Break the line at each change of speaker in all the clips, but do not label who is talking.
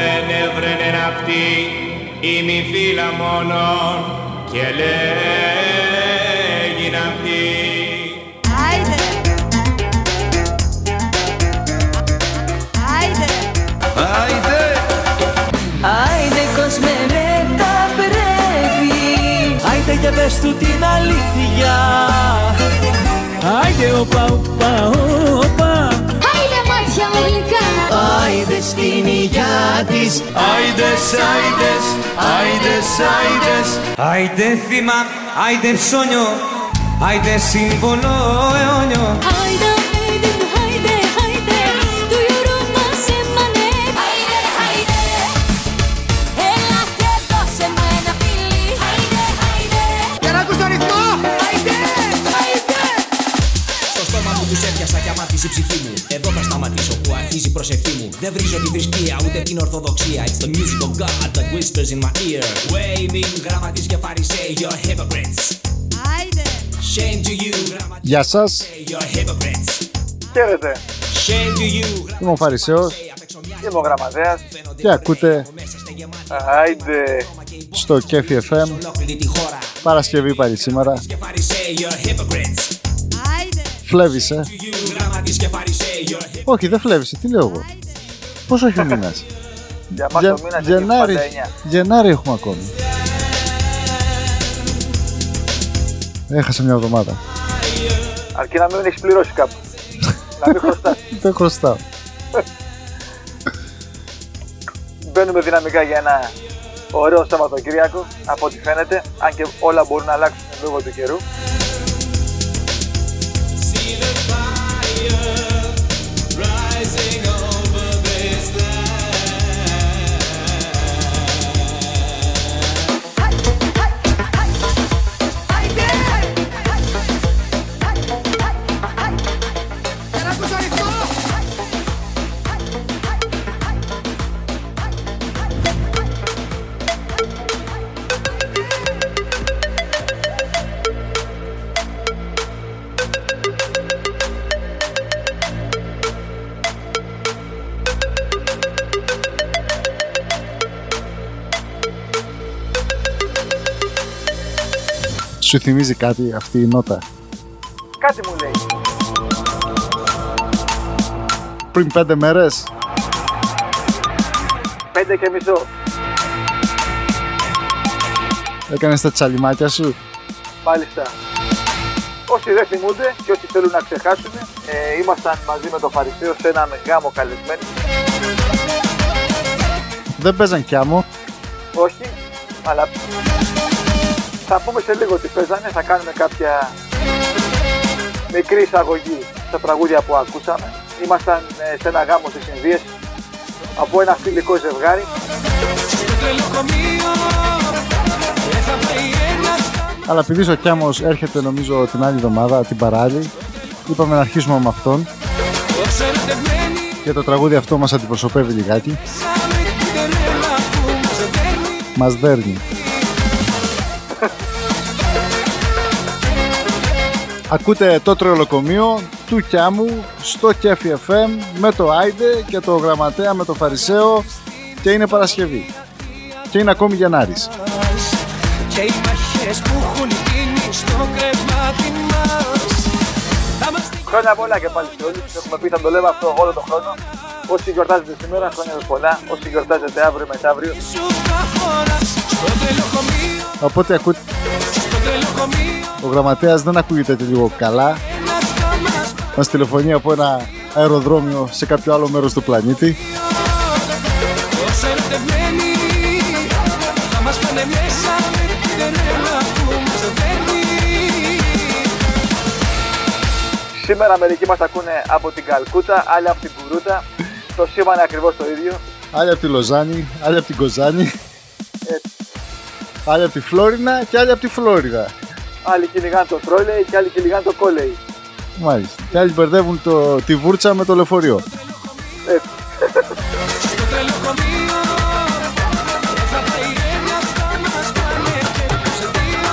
βρένε βρένε ναυτή η μη φύλλα μόνον και λέγει ναυτή.
Άιντε. Άιντε.
Άιντε!
Άιντε κόσμε με τα πρέπει
Άιντε και πες του την αλήθεια Άιντε οπα οπα οπα
Άιντε
στην υγειά της
Άιντες, άιντες, άιντες, άιντες
Άιντε θύμα, άιντε ψώνιο, άιντε σύμβολο αιώνιο.
Έπιασα και αμάτισε η ψυχή μου. Εδώ θα σταματήσω που αρχίζει η προσευχή μου. Δεν βρίζω τη θρησκεία ούτε την ορθοδοξία. It's the music of God that whispers in my ear. Waving γραμματείς και φαρισαίοι You're hypocrites.
Άιντε.
Shame to you γραμματείς
Γεια σας,
You're hypocrites.
Χαίρετε,
Shame to you
είμαι ο Φαρισαίος.
είμαι ο Γραμματέας.
και ακούτε
Άιντε,
στο Κέφι FM
Ολόκληρη τη χώρα.
Παρασκευή πάλι σήμερα. Φλέβησε.
You γραμματείς και φαρισαίοι You're hypocrites
Όχι, δεν φλέβησε, τι λέω εγώ. Πόσο έχει ο μήνας;
για μας
Γε-
το μήνας
Γενάρη,
59.
Γενάρη έχουμε ακόμη. Έχασα μια εβδομάδα.
Αρκεί να μην έχεις πληρώσει κάπου. να μην χρωστάς.
Δεν χρωστάω.
Μπαίνουμε δυναμικά για ένα ωραίο Σαββατοκύριακο, από ό,τι φαίνεται, αν και όλα μπορούν να αλλάξουν λόγω του καιρού.
Σου θυμίζει κάτι αυτή η νότα;
Κάτι μου λέει.
Πριν πέντε μέρες;
Πέντε και μισό.
έκανες τα τσαλιμάκια σου;
Μάλιστα. Όσοι δεν θυμούνται και όσοι θέλουν να ξεχάσουν, ε, ήμασταν μαζί με τον Φαρισαίο σε έναν γάμο καλεσμένοι.
Δεν παίζαν κι άμμο.
Όχι, αλλά θα πούμε σε λίγο τι παίζανε, θα κάνουμε κάποια μικρή εισαγωγή στα τραγούδια που ακούσαμε. Ήμασταν ε, σε ένα γάμο στις Ινδίες από ένα φιλικό ζευγάρι.
Αλλά επειδή ο Κιάμος έρχεται νομίζω την άλλη εβδομάδα, την παράλληλη, είπαμε να αρχίσουμε με αυτόν. Και το τραγούδι αυτό μας αντιπροσωπεύει λιγάκι. Μας δέρνει. Ακούτε το τρελοκομείο του Κιάμου στο Κέφι FM με το Άιντε και το Γραμματέα με το Φαρισαίο και είναι Παρασκευή. Και είναι ακόμη Γενάρης.
Και οι μαχές που έχουν γίνει στο κρεβάτι μας Θα είμαστε
Χρόνια πολλά και πάλι σε όλους. Έχουμε πει θα το λέμε αυτό όλο τον χρόνο. Όσοι γιορτάζετε σήμερα, χρόνια πολλά. Όσοι γιορτάζετε αύριο μεθαύριο,
σου τα φοράς Στο τρελοκομείο,
Οπότε ακούτε,
στο τρελοκομείο
ο Γραμματέας δεν ακούγεται και λίγο καλά.
Ένα θα μας
Μας τηλεφωνεί από ένα αεροδρόμιο σε κάποιο άλλο μέρος του πλανήτη.
Όσο ερωτευμένοι Θα μας πάνε μέσα με την τρέλα που μας δέρνει
σήμερα μερικοί μας ακούνε από την Καλκούτα, άλλοι από την Κουρούτα. Το σήμα είναι ακριβώς το ίδιο.
Άλλοι από τη Λοζάνη, άλλοι από την Κοζάνη,
Έτσι.
Άλλοι από τη Φλόρινα και άλλοι από τη Φλόριδα.
Άλλοι κυνηγάνε το τρόλεϊ και άλλοι κυνηγάνε το κόλεϊ.
Μάλιστα. Και άλλοι μπερδεύουν το, τη βούρτσα με το λεωφορείο.
Έτσι.
Στο τρελοκομείο Δεν θα πάει ένα θα μας πάνε και τους δύο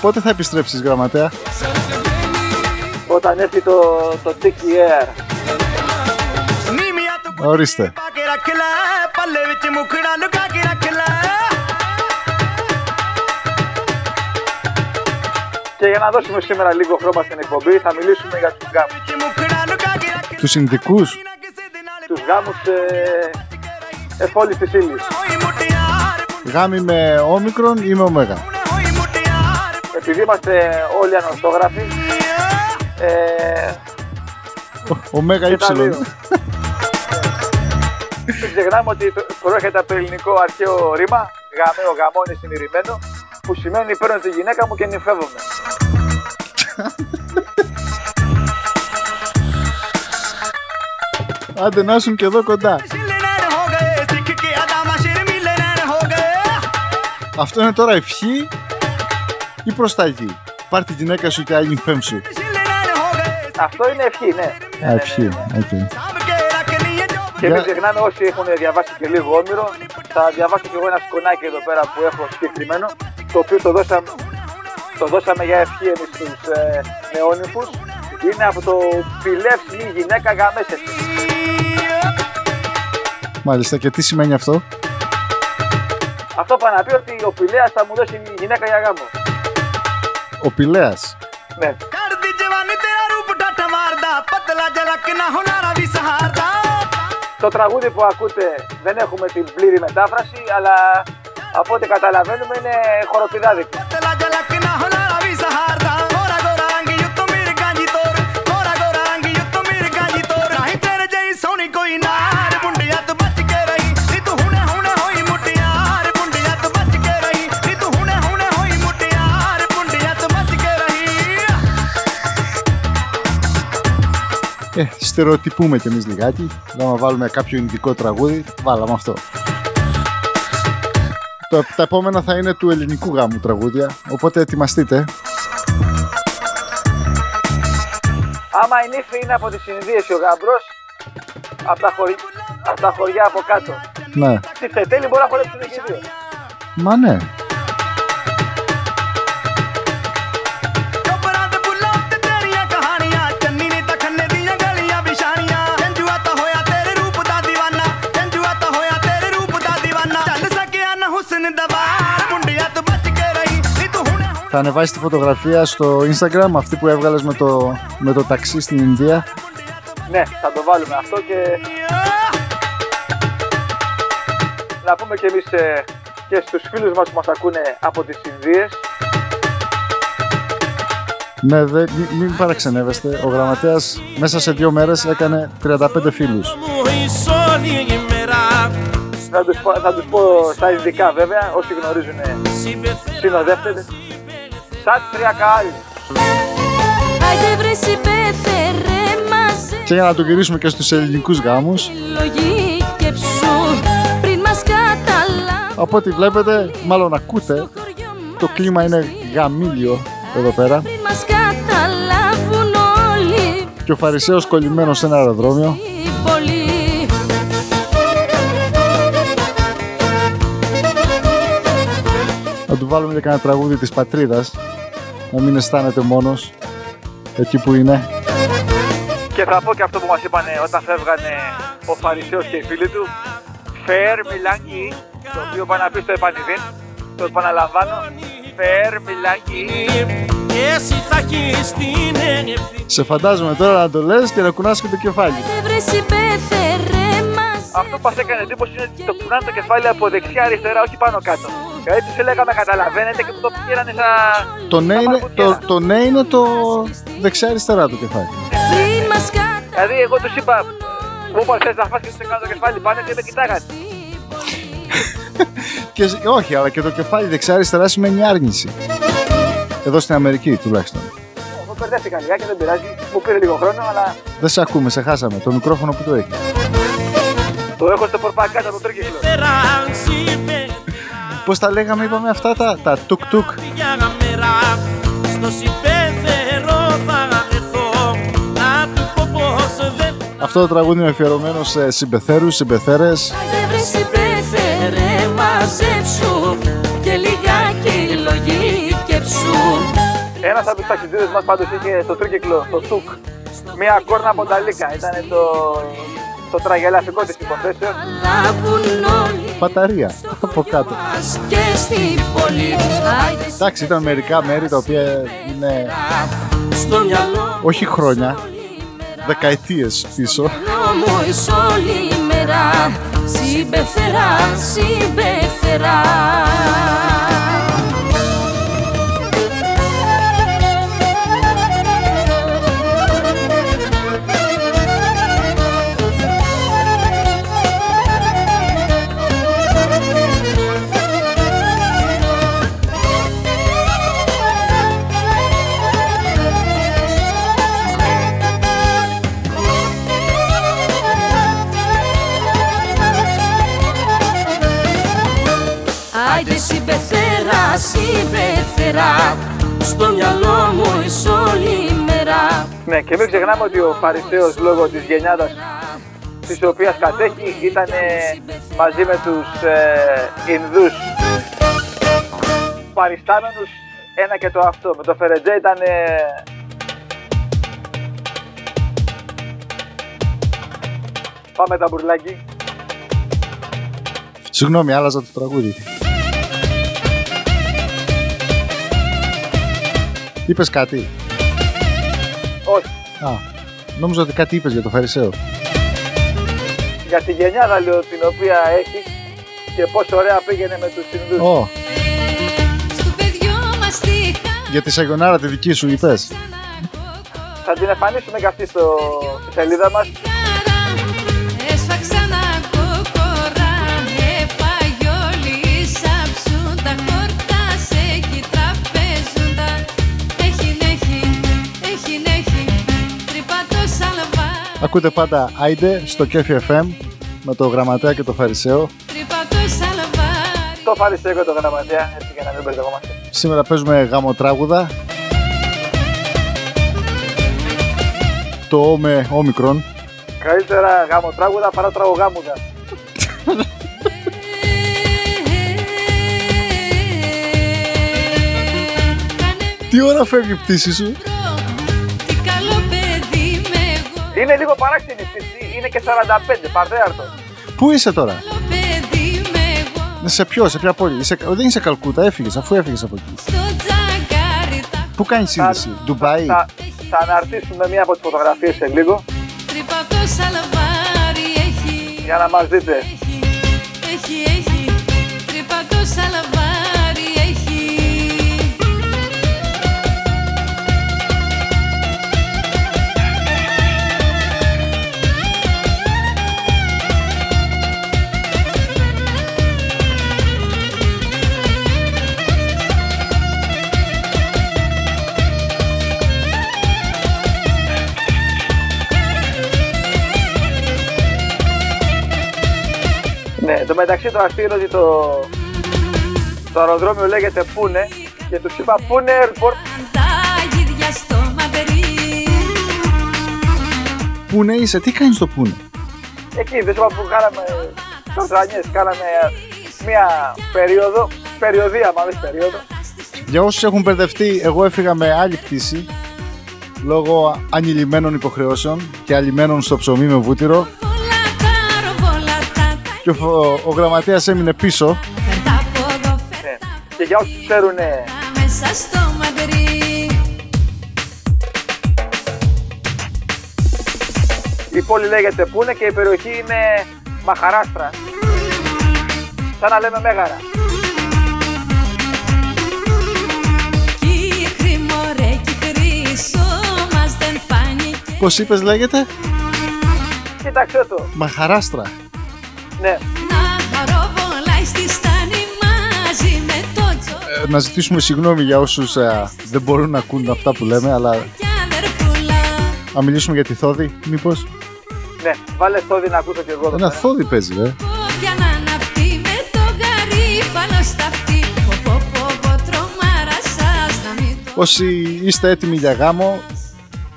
Πότε θα επιστρέψεις γραμματέα.
Όταν έρθει το, το Tiki Air.
Ορίστε.
Και για να δώσουμε σήμερα λίγο χρώμα στην εκπομπή, θα μιλήσουμε για τους γάμους.
Τους
συνδικούς.
Τους γάμους ε, εφόλης της ύλης.
Γάμοι με όμικρον ή με ωμέγα.
Επειδή είμαστε όλοι ανορθόγραφοι. Ε,
ωμέγα ύψιλον.
Μην ξεχνάμε ότι προέρχεται από το ελληνικό αρχαίο ρήμα. Γαμέο γαμώνει συνειδημένο που σημαίνει παίρνω τη γυναίκα μου και νυφεύομαι.
Άντε να ήσουν και εδώ κοντά. Αυτό είναι τώρα ευχή ή προσταγή; Πάρ τη γυναίκα σου και
άγην.
Αυτό είναι ευχή, ναι.
Α, ευχή, οκ.
Okay.
Και μην ξεχνάμε όσοι έχουν διαβάσει και λίγο Όμηρο, θα διαβάσω και εγώ ένα σκονάκι εδώ πέρα που έχω συγκεκριμένο το οποίο το δώσαμε, για ευχή εμείς στους ε, είναι από το «Φιλεύς γυναίκα γαμέσαι».
Μάλιστα, και τι σημαίνει αυτό;
Αυτό πάει να πει ότι ο Πηλέας θα μου δώσει γυναίκα για γάμο.
Ο Πηλέας.
Ναι. Το τραγούδι που ακούτε δεν έχουμε την πλήρη μετάφραση, αλλά από ό,τι καταλαβαίνουμε είναι χοροπηδάδικο.
Ε, στερεοτυπούμε κι εμείς λιγάκι, να βάλουμε κάποιο ειδικό τραγούδι, βάλαμε αυτό. Το, τα επόμενα θα είναι του ελληνικού γάμου τραγούδια, οπότε ετοιμαστείτε.
Άμα η νύφη είναι από τις Ινδίες ο γάμπρος, από τα, χωρι... από τα χωριά από κάτω,
Ναι.
στη Θετέλη μπορεί να χορέψουν και οι δύο.
Μα ναι. Θα ανεβάσεις τη φωτογραφία στο Instagram, αυτή που έβγαλες με το, με το ταξί στην Ινδία.
Ναι, θα το βάλουμε αυτό και να πούμε και εμείς ε, και στους φίλους μας που μας ακούνε από τις Ινδίες
Ναι, δε, μην, μην παραξενεύεστε. Ο γραμματέας μέσα σε δύο μέρες έκανε 35 φίλους.
θα τους, πω- θα τους πω στα ειδικά βέβαια, όσοι γνωρίζουν ε, συνοδεύτεται Σαν τριακάλι
Άιντε βρες συμπέφερε μαζί
Και για να το γυρίσουμε και στους ελληνικούς γάμους,
Λογή και ψου Πριν μας καταλάβουν
από ό,τι βλέπετε, μάλλον ακούτε,
στο χωριό μας
το κλίμα είναι γαμήλιο εδώ πέρα.
Πριν μας καταλάβουν όλοι
Και ο Φαρισαίος κολλημένος σε ένα αεροδρόμιο. Του βάλουμε και κανένα τραγούδι της πατρίδας. Να μην αισθάνεται μόνος εκεί που είναι.
Και θα πω και αυτό που μας είπαν όταν φεύγανε ο Φαρισαίος και οι φίλοι του Φερ μιλάκι Το οποίο πάει να πει στο επανειδήν Το επαναλαμβάνω Φερ μιλάκι
Εσύ θα έχεις την ευθύνη
Σε φαντάζομαι τώρα να το λες και να κουνάς και το κεφάλι.
Άιντε βρες συμπέφερε μαζί
Αυτό που μας έκανε εντύπωση είναι ότι το κουνάνε το κεφάλι από δεξιά αριστερά όχι πάνω κάτω Δηλαδή τους έλεγαμε καταλαβαίνετε και που το πήρανε σαν
Το ναι
σαν
είναι
μαρμούτια.
το, το, ναι είναι το δεξιά-αριστερά το κεφάλι.
Πριν μας καταλάβουν
Δηλαδή εγώ τους είπα Μου είπα θες να φας και τους κάνω το κεφάλι πάνω και με κοιτάγανε
Και, όχι, αλλά και το κεφάλι δεξιά-αριστερά σημαίνει άρνηση. Εδώ στην Αμερική τουλάχιστον.
Εγώ μπερδεύτηκα λιγάκι δεν πειράζει Μου πήρε λίγο χρόνο αλλά
Δεν σε ακούμε, σε χάσαμε. Το μικρόφωνο που το έχει.
το έχω στο πορπακάτω το τρίκυκλο
Πώς τα λέγαμε, είπαμε αυτά τα, τα τουκ-τουκ.
για μέρα Στο συμπέθερο θα έρθω Να του πω πως δεν
Αυτό το τραγούδι είναι αφιερωμένο σε συμπεθέρους, συμπεθέρες.
Άιντε βρε συμπέφερε μαζέψου Και λιγάκι λογή και ψου
Ένα από τους ταξιδίδε μας πάντως είχε στο τρίκυκλο, στο τουκ, μία κόρνα από τα λίκα. Ήταν το, το στο τραγελαφικό της υποθέσεως.
Λάβουν όλοι
Παταρία από κάτω.
μας και στην πόλη Άιντε
Εντάξει, ήταν μερικά μέρη τα οποία είναι
στο μυαλό
όχι χρόνια, δεκαετίες πίσω.
μου εις όλη μέρα Συμπεθερά, συμπεθερά συμπεθερά, συμπεθερά Στο μυαλό μου εις όλη μέρα
Ναι, και μην ξεχνάμε ότι ο Φαρισαίος λόγω της γενιάδας της οποίας κατέχει ήταν μαζί με τους ε, Ινδούς παριστάμενους ένα και το αυτό. Με το Φερετζέ ήταν Πάμε τα μπουρλάκι.
Συγγνώμη, άλλαζα το τραγούδι. Είπες κάτι;
Όχι.
Α, νόμιζα ότι κάτι είπες για το Φαρισαίο.
Για τη γενιάδα λέω την οποία έχεις και πόσο ωραία πήγαινε με τους Ινδούς.
Ω,
Στο παιδιό μας τη
για τη Σαγιονάρα τη δική σου είπες.
Θα την εμφανίσουμε και αυτή στο, στη σελίδα μας.
Ακούτε πάντα Άιντε στο Κέφι FM με το Γραμματέα και το Φαρισαίο.
Τρύπα το σαλβάρι
Το Φαρισαίο και το γραμματέα, έτσι για να μην μπερδευόμαστε.
Σήμερα παίζουμε γαμοτράγουδα. Το ο με όμικρον.
Καλύτερα γαμοτράγουδα παρά τραγωγάμουδα.
Τι ώρα φεύγει η πτήση σου;
Είναι λίγο παράξενη η φύση, είναι και 45, παρδέαρτο.
Πού είσαι τώρα;
Καλό παιδί είμαι εγώ
Σε ποιο, σε ποια πόλη; Είσαι, δεν είσαι Καλκούτα, έφυγες αφού έφυγες από εκεί.
Στο τζαγκάρι τα
Πού κάνεις σύνδεση, Ντουμπάι;
Θα, θα αναρτήσουμε μία από τις φωτογραφίες σε λίγο
Τρύπα το σαλβάρι έχει
για να μας δείτε.
Έχει, έχει,
μεταξύ το αστείο είναι ότι το, το αεροδρόμιο λέγεται Πούνε και τους είπα Πούνε Airport.
Τα γίδια στο Μαδρί
Πού ναι είσαι, τι κάνεις στο πούνε;
Εκεί δεν σου είπα που κάναμε τορτρανιές, κάναμε μία περίοδο, περιοδία μάλλον όχι περίοδο.
Για όσους έχουν μπερδευτεί, εγώ έφυγα με άλλη πτήση λόγω ανηλυμένων υποχρεώσεων και αλλημένων στο ψωμί με βούτυρο και ο, ο γραμματέας έμεινε πίσω.
Φέρτα από εδώ φέρτα
Ναι. Και για όσους ξέρουν
μέσα στο Μαδρί
η πόλη λέγεται Πούνε και η περιοχή είναι Μαχαράστρα. Σαν να λέμε Μέγαρα.
Κύκρι μωρέ κύκρι μας δεν φάνηκε
Πώς είπες λέγεται,
Κοίταξε το.
Μαχαράστρα.
Ναι.
Να χαροβολάει στη στάνη μαζί με το τζο
Ε, να ζητήσουμε συγγνώμη για όσους ε, δεν μπορούν να ακούν αυτά που λέμε, αλλά
και αδερφούλα
να μιλήσουμε για τη Θόδη, μήπως;
Ναι, βάλε θόδι να ακούσω κι εγώ εδώ
Ένα
πέρα.
Θόδη παίζει, ε.
Για να αναπτύ με το γαρίφαλο στα αυτή Πω πω πω πω τρομάρα σας να μην το
Όσοι είστε έτοιμοι για γάμο,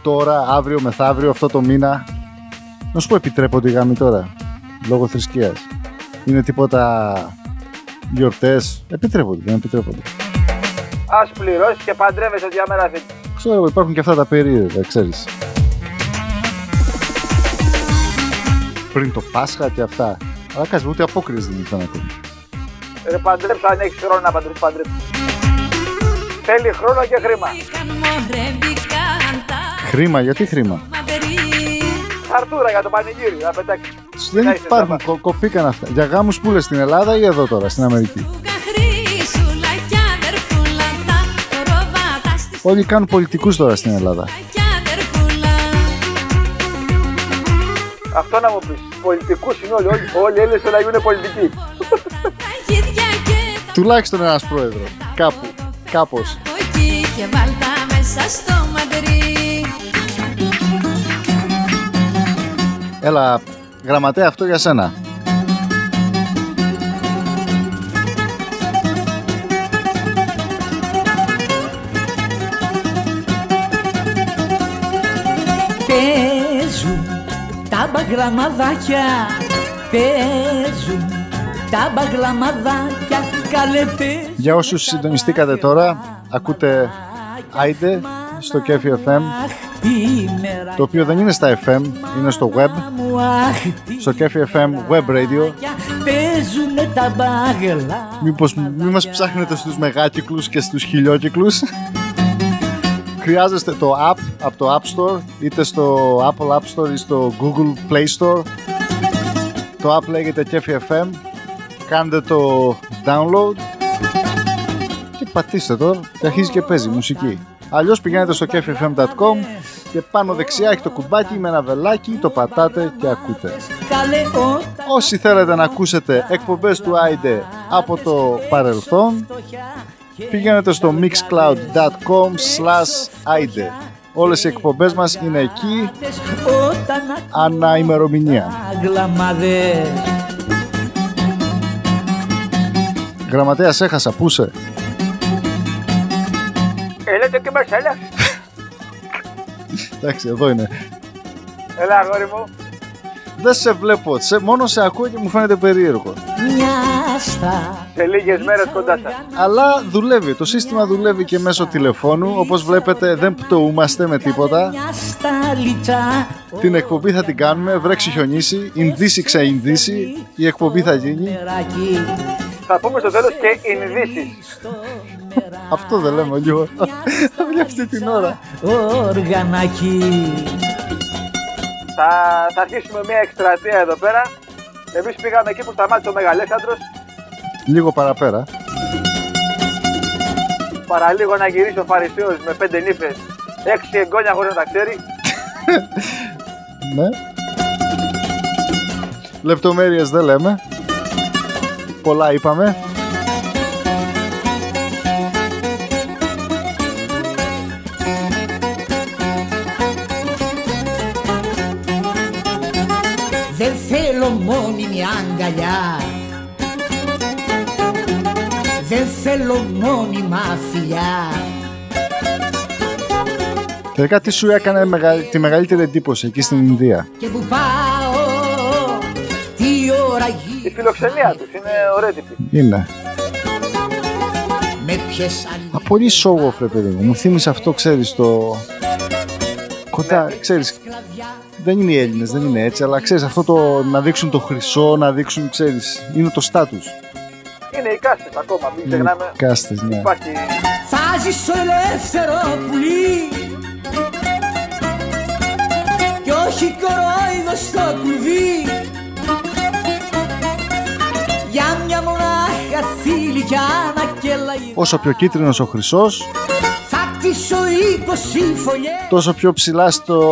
τώρα, αύριο, μεθαύριο, αυτό το μήνα, να σου πω επιτρέπονται οι γάμοι τώρα, λόγω θρησκείας. Είναι τίποτα γιορτές, επιτρέπονται, δεν επιτρέπονται.
Ας πληρώσεις και παντρεύεσαι για μέρα δίκτυα.
Ξέρω, εγώ, υπάρχουν και αυτά τα περίεργα, ξέρεις. πριν το Πάσχα και αυτά. Αλλά κάτσε, ούτε απόκριες δεν ήρθαν ακόμη.
Ρε παντρέψω αν έχεις χρόνο να παντρέψεις, παντρέψου. Θέλει χρόνο και χρήμα.
Χρήμα, γιατί χρήμα;
Χαρτούρα για το πανηγύρι, να πετάξεις.
Δεν
Να είσαι
υπάρχουν,
σάβα.
κο, κοπήκαν αυτά. Για γάμους που λες στην Ελλάδα ή εδώ τώρα, στην Αμερική; Όλοι κάνουν πολιτικούς τώρα στην Ελλάδα.
Αυτό να μου πεις. Πολιτικούς είναι όλοι. Όλοι, όλοι οι Έλληνες θέλουν να γίνουν πολιτικοί.
Τουλάχιστον ένας πρόεδρος. Κάπου. Κάπως.
Και βάλτα μέσα στο μαντρί
Έλα, γραμματέα, αυτό για σένα.
Παίζουν τα μπαγλαμαδάκια Παίζουν τα μπαγλαμαδάκια. Καλέ παίζουν
Για όσους συντονιστήκατε τώρα, ακούτε Άιντε στο Κέφι FM,
τη μέρα
το οποίο δεν είναι στα FM, είναι στο web,
μου αχ τη
στο Κέφι FM Web Radio.
Παίζουνε τα μπαγλα
Μήπως μη μας ψάχνετε στους μεγάκυκλους και στους χιλιόκυκλους; Χρειάζεστε το app από το App Store, είτε στο Apple App Store ή στο Google Play Store. Το app λέγεται Κέφι FM. Κάντε το download και πατήστε το και αρχίζει και παίζει μουσική. Αλλιώς πηγαίνετε στο kefifm.com και πάνω δεξιά έχει το κουμπάκι με ένα βελάκι, το πατάτε και ακούτε.
Καλέ όταν
Όσοι θέλετε να ακούσετε εκπομπές του Άιντε από το παρελθόν, πηγαίνετε στο mixcloud.com slash Άιντε. Όλες οι εκπομπές μας είναι εκεί,
Όταν
ανά ημερομηνία.
αγλαμαδές
Γραμματέας έχασα, πού είσαι;
Έλετε και μέσα, έλα.
Εντάξει, εδώ είναι.
Έλα, αγόρι μου.
Δεν σε βλέπω, σε, μόνο σε ακούω και μου φαίνεται περίεργο.
Μια στα
Σε λίγες μέρες κοντά σας.
Αλλά δουλεύει, το σύστημα δουλεύει και μέσω τηλεφώνου. Όπως βλέπετε δεν πτωούμαστε με τίποτα.
Μια σταλίτσα
Την εκπομπή θα την κάνουμε, βρέξει χιονίσει, Ινδύσει ξαινδύσει, η εκπομπή θα γίνει.
νεράκι
Θα πούμε στο τέλος και Ινδύσεις.
Αυτό δεν λέμε λίγο. Για αυτή την ώρα.
Οργανάκι
Θα, θα αρχίσουμε μια εκστρατεία εδώ πέρα. Εμείς πήγαμε εκεί που σταμάτησε ο Μεγαλέξανδρος.
Λίγο παραπέρα.
Παραλίγο να γυρίσει ο Φαρισαίος με πέντε νύφες. Έξι εγγόνια χωρίς να τα ξέρει.
Ναι. Λεπτομέρειες δεν λέμε. Πολλά είπαμε.
Μόνιμη αγκαλιά Δεν θέλω μόνιμα φιλιά
Τελικά τι σου έκανε μεγα- τη μεγαλύτερη εντύπωση εκεί στην Ινδία;
Και που πάω Τι ώρα
Η
γύρω
φιλοξενία τους είναι ωραίτυπη.
Είναι.
Με ποιες αλλιώς
Α, πολύ show off, ρε παιδί μου. Μου θύμισε αυτό, ξέρεις, το... Κοντά, ξέρεις,
κλαδιά
δεν είναι οι Έλληνες, δεν είναι έτσι, αλλά ξέρεις αυτό το να δείξουν το χρυσό, να δείξουν, ξέρεις, είναι το στάτους.
Είναι οι κάστες ακόμα, μην ξεχνάμε.
Κάστες, ναι.
Υπάρχει
Θα ζήσω ελεύθερο πουλί Κι όχι κορόιδο στο κλουβί Για μια μονάχα θηλυκιά να κελαγεί
Όσο πιο κίτρινος ο χρυσός,
Θα κτίσω είκοσι φωλιές
τόσο πιο ψηλά στο...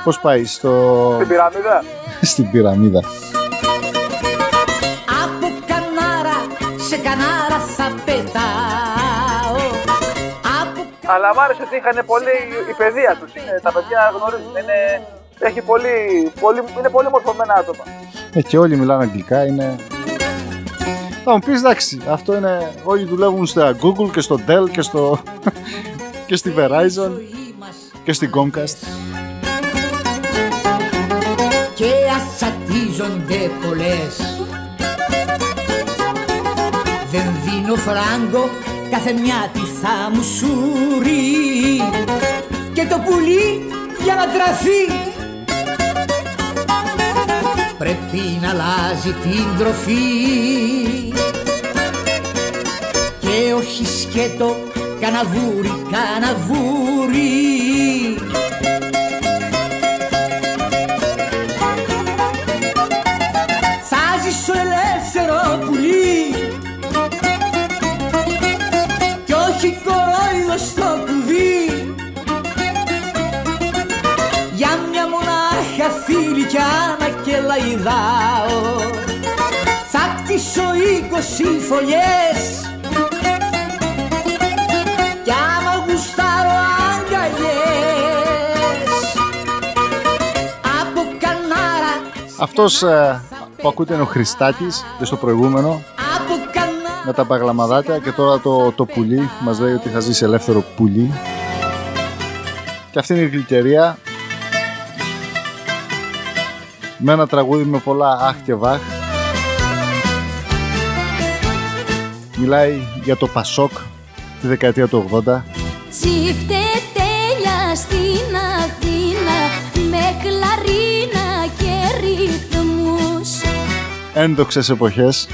Κι
Πώς πάει, στο...
στην πυραμίδα.
στην πυραμίδα.
από κανάρα σε κανάρα θα πετάω Από
Αλλά μ' άρεσε ότι είχαν πολύ η παιδεία τους. Είναι, τα παιδιά γνωρίζουν. Είναι, έχει πολύ, πολύ, είναι πολύ μορφωμένα άτομα.
Ε, και όλοι μιλάνε αγγλικά, είναι... Θα μου πεις, εντάξει, αυτό είναι... Όλοι δουλεύουν στα Google και στο Dell και στο... και στη Verizon
ζωή μας
και στην Comcast.
Και ασατίζονται πολλές Δεν δίνω φράγκο κάθε μια τι θα μου σουρεί Και το πουλί για να τραφεί πρέπει να αλλάζει την τροφή και όχι σκέτο καναβούρι, καναβούρι και λαϊδάω θα κτίσω είκοσι φωλιές κι άμα γουστάρω αγκαλιές από Κανάρα
Αυτός ε, που ακούτε είναι ο Χριστάκης και στο προηγούμενο
από Κανάρα
με τα παγλαμαδάκια και τώρα το, το πουλί μας λέει ότι θα ζήσει ελεύθερο πουλί. Και αυτή είναι η γλυκερία με ένα τραγούδι με πολλά αχ και βαχ. Μιλάει για το Πασόκ τη δεκαετία του 80
Τσίφτε τέλεια στην Αθήνα με κλαρίνα και ρυθμούς.
Ένδοξες εποχές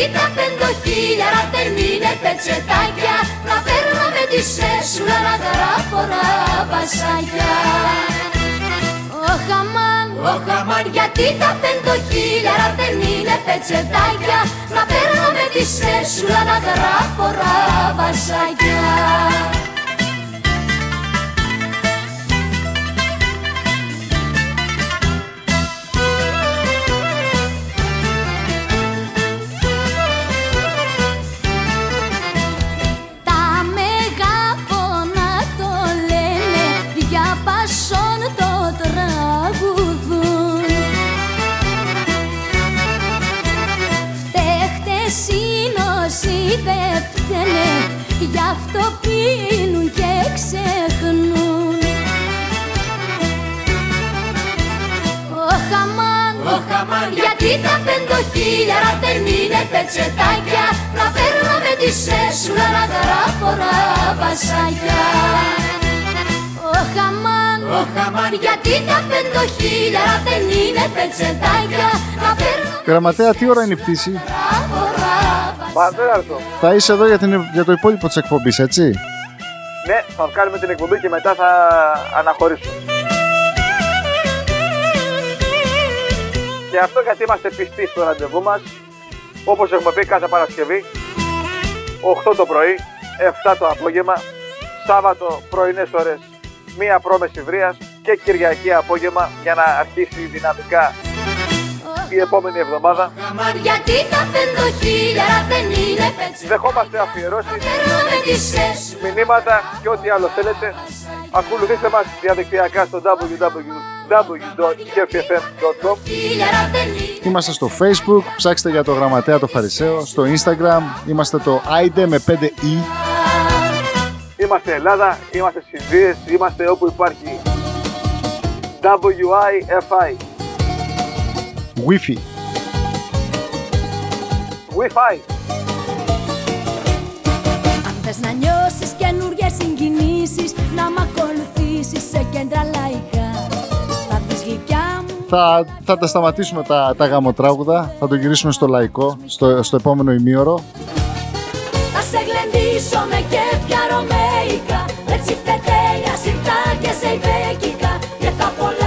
γιατί τα πεντοχίλιαρα δεν είναι πετσετάκια να παίρνω με τη σέσουλα να γράφωρα βασάκια. Ο χαμάν, γιατί τα πεντοχίλιαρα δεν είναι πετσετάκια να παίρνω με τη σέσουλα να γράφωρα βασάκια γι' αυτό πίνουν και ξεχνούν. Ο χαμάν, γιατί τα πεντοχίλιαρα δεν είναι πετσετάκια Να παίρνω με τη σέσουλα να γράφωρα βασάκια. Ο χαμάν, γιατί τα πεντοχίλιαρα δεν είναι πετσετάκια Να παίρνω
Γραμματέα, τι ώρα είναι η πτήση;
γράφωρα
Μα δεν θα έρθω.
Θα είσαι εδώ για, την, για το υπόλοιπο της εκπομπής, έτσι;
Ναι, θα κάνουμε την εκπομπή και μετά θα αναχωρήσουμε. Και αυτό γιατί είμαστε πιστοί στο ραντεβού μας, όπως έχουμε πει κάθε Παρασκευή, 8 το πρωί, 7 το απόγευμα, Σάββατο πρωινές ώρες, μία πρόμεση βρίας και Κυριακή απόγευμα για να αρχίσει δυναμικά η επόμενη εβδομάδα.
Γιατί τα πεντοχίλιαρα δεν είναι πετσετάκια
Δεχόμαστε αφιερώσεις,
Παίρνω με τη σέσουλα
μηνύματα και ό,τι άλλο θέλετε. Ακολουθήστε μας διαδικτυακά στο www.kfm.com
χίλιαρα δεν είναι
Είμαστε στο facebook, ψάξτε για το γραμματέα το Φαρισαίο Στο instagram είμαστε το AIDE με 5E
Είμαστε Ελλάδα, είμαστε στις Δίες, είμαστε όπου υπάρχει WIFI.
Wi-Fi.
Wi-Fi.
Αν θες να νιώσεις καινούργιες συγκινήσεις Να μ' ακολουθήσεις σε κέντρα λαϊκά. Θα δεις γλυκιά μου.
Θα, θα τα σταματήσουμε τα, τα γαμοτράγουδα Θα το γυρίσουμε στο λαϊκό Στο, στο επόμενο ημίωρο.
Θα σε γλεντήσω με κέφια ρωμαϊκά Με τσιφτετέλια, σιρτά και ζεϊμπέκικα Και θα απολαύσεις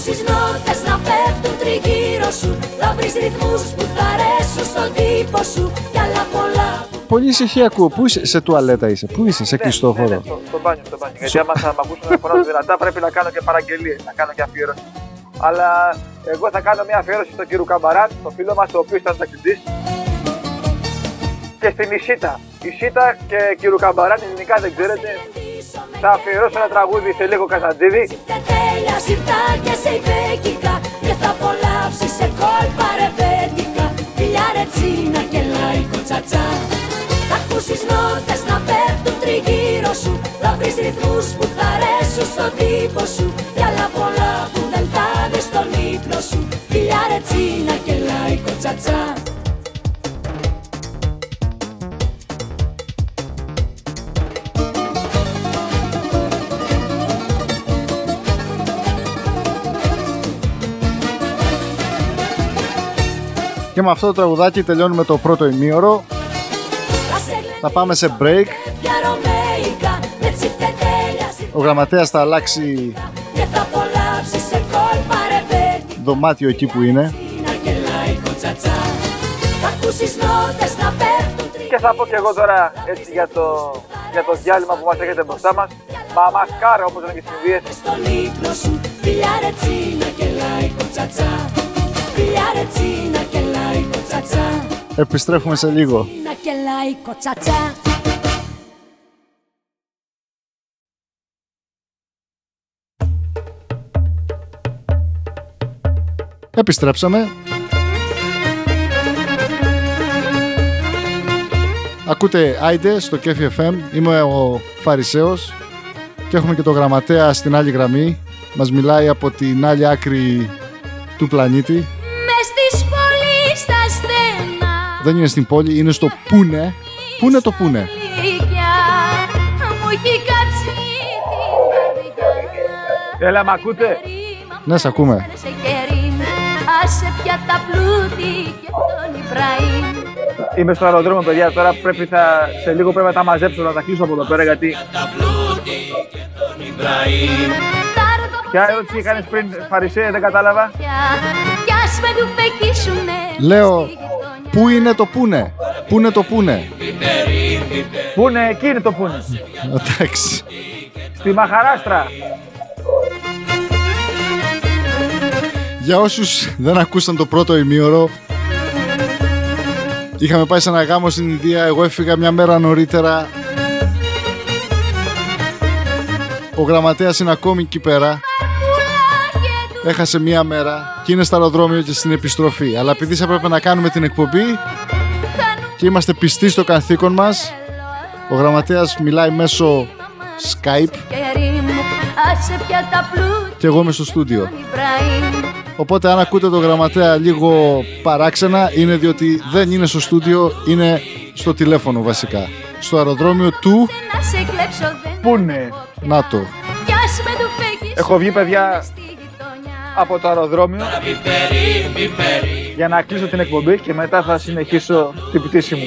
ακούσεις νότες να πέφτουν τριγύρω σου Θα βρεις ρυθμούς που θα αρέσουν στον τύπο σου Κι άλλα πολλά που
Πολύ ησυχία ακούω Πού είσαι, σε τουαλέτα είσαι Πού είσαι, σε
Ναι,
κλειστό
ναι, ναι,
χώρο
στο, στο μπάνιο, στο μπάνιο. Γιατί άμα θα με ακούσουν να φωνάζω δυνατά πρέπει να κάνω και παραγγελίες, να κάνω και αφιέρωση. Αλλά εγώ θα κάνω μια αφιέρωση στον κύριο Καμπαράν, τον φίλο μας, ο οποίος ήταν ταξιτής. Και στην Ισίτα. Ισίτα και κύριο Καμπαράν, ελληνικά δεν ξέρετε. Θα αφιερώσω ένα τραγούδι σε λίγο Καζαντζίδη.
τέλεια σιρτά και ζεϊμπέκικα Και θα απολαύσεις σε κόλπα ρεμπέτικα Φιλιά ρετσίνα και λαϊκό τσατσά. Θα ακούσεις νότες να πέφτουν τριγύρω σου. Θα βρεις ρυθμούς που θα αρέσουν σου στον τύπο σου. Κι άλλα πολλά που δεν θα δεις στον ύπνο σου. Φιλιά ρε τσίνα και λαϊκό τσατσά
Και με αυτό το τραγουδάκι τελειώνουμε το πρώτο ημίωρο. Θα πάμε σε break.
Πια ρωμαϊκά με τσιφτετέλια
Ο γραμματέας θα αλλάξει
Και θα απολαύσεις σε κόλπα ρεβέτη
δωμάτιο εκεί που είναι.
Να και λαϊκό τσατσά Θα ακούσεις νότες να πέφτουν τρι-
Και θα πω και εγώ τώρα έτσι για το, για το διάλειμμα που μας έχετε μπροστά μας. Μαμασκάρα όπως λένε και στις Ινδίες.
στον ύπνο σου Φιλιά ρε τσίνα και λαϊκό τσατσά Φιλιά ρε τσίνα και λαϊκό τσατσά
Επιστρέφουμε σε λίγο.
Τσίνα και λαϊκό τσατσά
Επιστρέψαμε. Ακούτε Άιντε στο Κέφι FM. Είμαι ο Φαρισαίος και έχουμε και το γραμματέα στην άλλη γραμμή. Μας μιλάει από την άλλη άκρη του πλανήτη. Δεν είναι στην πόλη, είναι στο Πούνε. Πούνε το Πούνε.
Λύκια Μου έχει κάψει την καρδιά
Έλα, μ' ακούτε;
Ναι, σε ακούμε.
σε χέρι Άσε πια τα πλούτη και τον Ιμπραήμ
Είμαι στο αεροδρόμιο, παιδιά. Τώρα πρέπει θα, σε λίγο πρέπει να τα μαζέψω, να τα κλείσω από εδώ πέρα γιατί. Ποια ερώτηση έκανες πριν, Φαρισέ, δεν κατάλαβα;
Κι ας με του φεκίσουνε
Λέω, πού είναι το Πούνε; Πού είναι το Πούνε;
Πού είναι, εκεί είναι το πούνε.
Εντάξει.
Στη Μαχαράστρα.
Για όσους δεν ακούσαν το πρώτο ημίωρο, είχαμε πάει σε ένα γάμο στην Ινδία, εγώ έφυγα μια μέρα νωρίτερα. Ο γραμματέας είναι ακόμη εκεί πέρα. Έχασε μία μέρα και είναι στο αεροδρόμιο και στην επιστροφή. Αλλά επειδή θα πρέπει να κάνουμε την εκπομπή και είμαστε πιστοί στο καθήκον μας, ο γραμματέας μιλάει μέσω Skype
χέρι μου Άσε πια τα πλούτη
και εγώ είμαι στο στούντιο.
τον Ιμπραήμ
Οπότε αν ακούτε το γραμματέα λίγο παράξενα είναι διότι δεν είναι στο στούντιο, είναι στο τηλέφωνο βασικά. Στο αεροδρόμιο του
Να σε κλέψω δεν
Πού είναι;
ΝΑΤΟ.
Κι ας με του φεκίσουνε
Έχω βγει, παιδιά,
στη γειτονιά
από το αεροδρόμιο για να κλείσω την εκπομπή και μετά θα συνεχίσω την πτήση μου.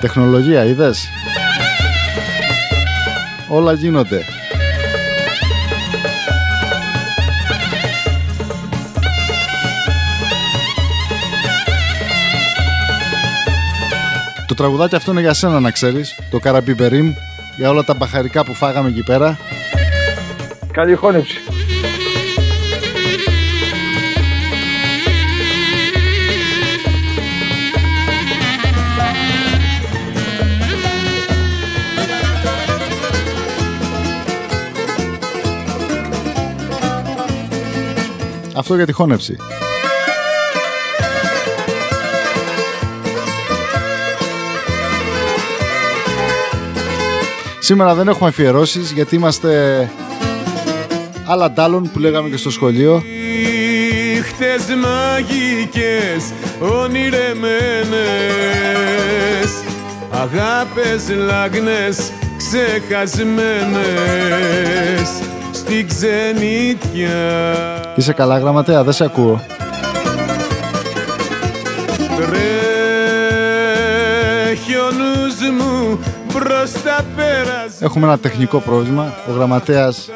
Τεχνολογία, είδες; Όλα γίνονται. Το τραγουδάκι αυτό είναι για σένα να ξέρεις. Το καραμπιπερίμ για όλα τα μπαχαρικά που φάγαμε εκεί πέρα.
Καλή χώνεψη.
Αυτό για τη χώνεψη. Σήμερα δεν έχουμε αφιερώσεις γιατί είμαστε άλλα ντάλλον που λέγαμε και στο σχολείο.
Νύχτες μαγικές, ονειρεμένες Αγάπες λαγνές, ξεχασμένες Στη ξενιτιά
Είσαι καλά γραμματέα, δεν σε ακούω. Έχουμε ένα τεχνικό πρόβλημα. Ο γραμματέας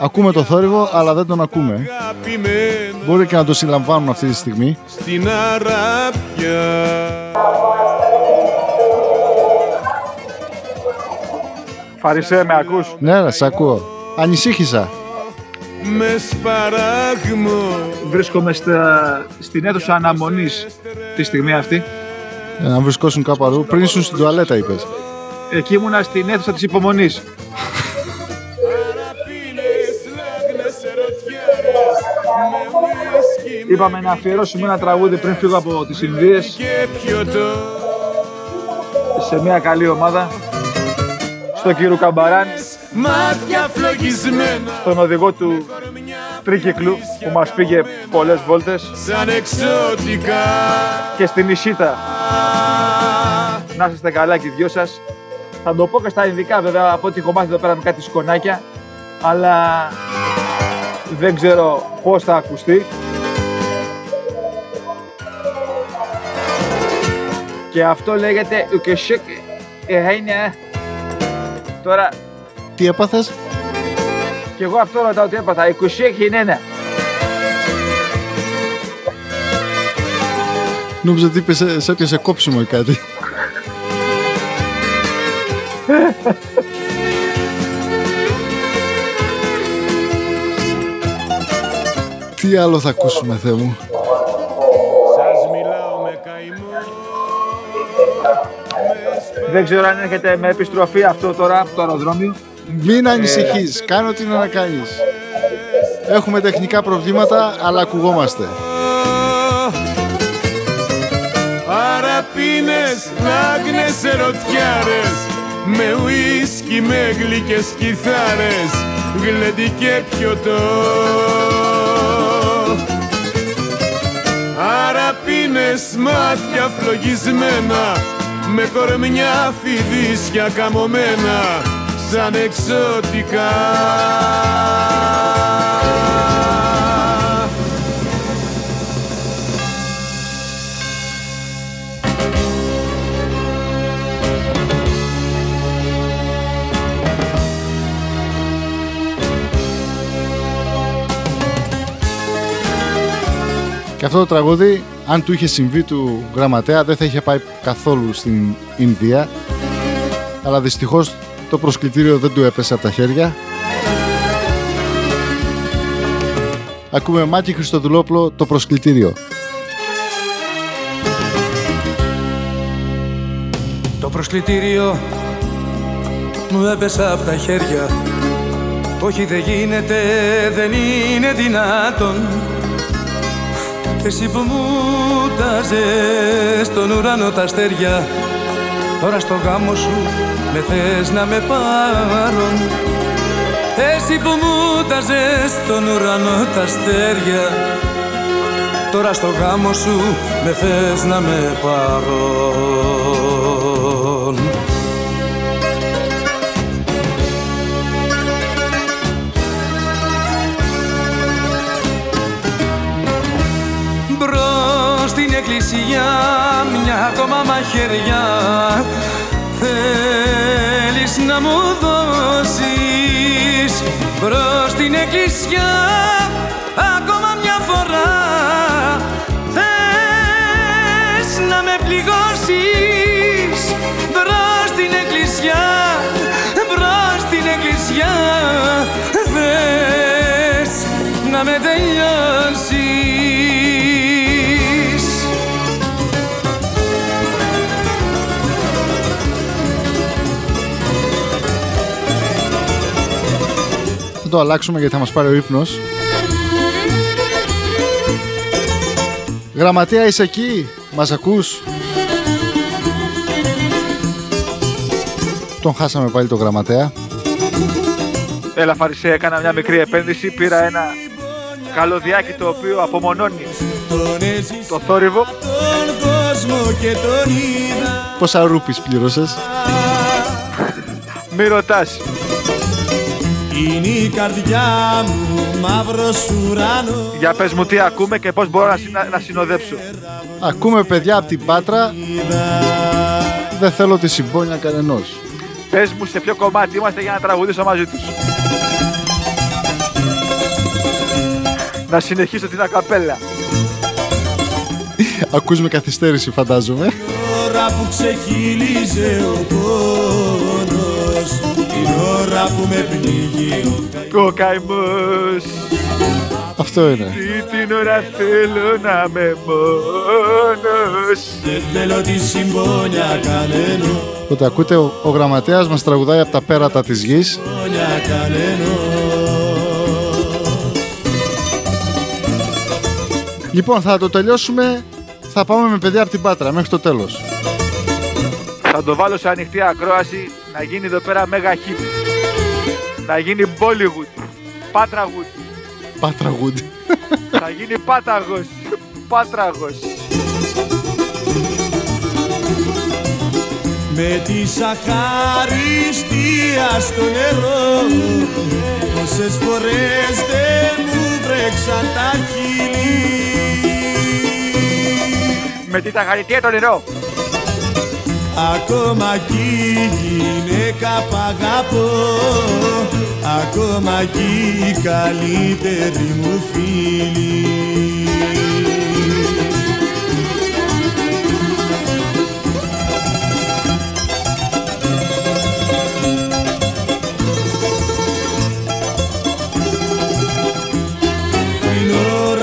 ακούμε το θόρυβο αλλά δεν τον ακούμε.
Αγαπημένο
Μπορεί και να το συλλαμβάνουν αυτή τη στιγμή.
στην αράπια
Φαρισέ, με ακούς;
Ναι, ρε, σε ακούω. Ανησύχησα.
με σπαράγμο
Βρίσκομαι στα, στην αίθουσα αναμονής τη στιγμή αυτή.
Ε, να βρισκόσουν κάπου αλλού. Πριν ήσουν στην τουαλέτα, είπες.
Εκεί ήμουνα στην αίθουσα της υπομονής. Είπαμε να αφιερώσουμε ένα τραγούδι πριν φύγω από τις Ινδίες
και πιωτό
σε μια καλή ομάδα. Στο κύριο Καμπαράν,
Μάτια φλογισμένα
τον οδηγό του τρίκυκλου που μας πήγε πολλές βόλτες
σαν εξωτικά
και στην Ισίτα. Να είστε καλά και οι δυο σας. Θα το πω και στα ειδικά βέβαια από ό,τι έχω μάθει εδώ πέρα με κάτι σκονάκια αλλά δεν ξέρω πώς θα ακουστεί. Και αυτό λέγεται ουκεσίκ είναι. Τώρα
Τι έπαθες;
και εγώ αυτό ρωτάω τι έπαθα. Ουκεσίκ είναι.
Νόμιζα ότι είπες σε, σε έπιασε κόψιμο ή κάτι. Τι άλλο θα ακούσουμε, Θεέ μου;
Σας μιλάω με καημό
Δεν ξέρω αν έρχεται με επιστροφή αυτό τώρα από το αεροδρόμιο.
Μην ανησυχείς, κάνω ό,τι είναι να κάνεις. Έχουμε τεχνικά προβλήματα, αλλά ακουγόμαστε.
Αραπίνες, άγνες ερωτιάρες Με ουίσκι, με γλυκές κιθάρες Γλέντι και πιωτό Αραπίνες, μάτια φλογισμένα Με κορμιά φιδίσια καμωμένα Σαν εξωτικά
Και αυτό το τραγούδι, αν του είχε συμβεί του γραμματέα, δεν θα είχε πάει καθόλου στην Ινδία. Αλλά δυστυχώς το προσκλητήριο δεν του έπεσε από τα χέρια. Ακούμε Μάκη Χριστοδουλόπλο το προσκλητήριο.
Το προσκλητήριο μου έπεσε από τα χέρια Όχι δεν γίνεται, δεν είναι δυνατόν Εσύ που μου τάζες στον ουρανό τα αστέρια. Τώρα στο γάμο σου με θες να με πάρουν Εσύ που μου τάζες στον ουρανό τα αστέρια. Τώρα στο γάμο σου με θες να με πάρουν στην εκκλησιά μια ακόμα μαχαιριά. Θέλεις να μου δώσεις Μπρος στην εκκλησιά ακόμα μια φορά. Θες να με πληγώσεις Μπρος στην εκκλησιά Μπρος στην εκκλησιά. Θες να με τελειώσεις
το αλλάξουμε γιατί θα μας πάρει ο ύπνος. Γραμματέα είσαι εκεί, μας ακούς; Τον χάσαμε πάλι το γραμματέα.
Έλα Φαρισέ, έκανα μια μικρή επένδυση, πήρα ένα καλωδιάκι το οποίο απομονώνει το θόρυβο.
Πόσα ρούπις πλήρωσες;
Μη ρωτάς.
Είναι η καρδιά μου μαύρος ουρανός
Για πες μου τι ακούμε και πώς μπορώ να, συνα- να συνοδέψω.
Ακούμε παιδιά από την Πάτρα. Δεν θέλω τη συμπόνια κανενός.
Πες μου σε ποιο κομμάτι είμαστε για να τραγουδήσω μαζί τους. Να συνεχίσω την ακαπέλα.
Ακούς με καθυστέρηση φαντάζομαι.
ώρα που ξεχύλιζε ο πόνος Την ώρα που με πνίγει ο καημός
Ο καημός.
Αυτό είναι.
Τι την ώρα θέλω να είμαι μόνος.
Δεν θέλω τη συμπόνια κανένο
Οπότε ακούτε ο, ο γραμματέας μας τραγουδάει από τα πέρατα της γης.
Συμπόνια κανένο
Λοιπόν θα το τελειώσουμε. Θα πάμε με παιδιά από την Πάτρα μέχρι το τέλος.
Θα το βάλω σε ανοιχτή ακρόαση να γίνει εδώ πέρα μέγα hit. Να γίνει Bollywood. Πάτραγουτ.
Πάτραγουντ.
Θα γίνει πάταγος. Πάτραγος.
Με τη σαχαριστία στο νερό Πόσες φορές δεν μου βρέξαν τα χείλη
Με τη ταχαριτία το νερό.
Ακόμα κι η γυναίκα που αγαπώ Ακόμα κι η καλύτερη μου φίλη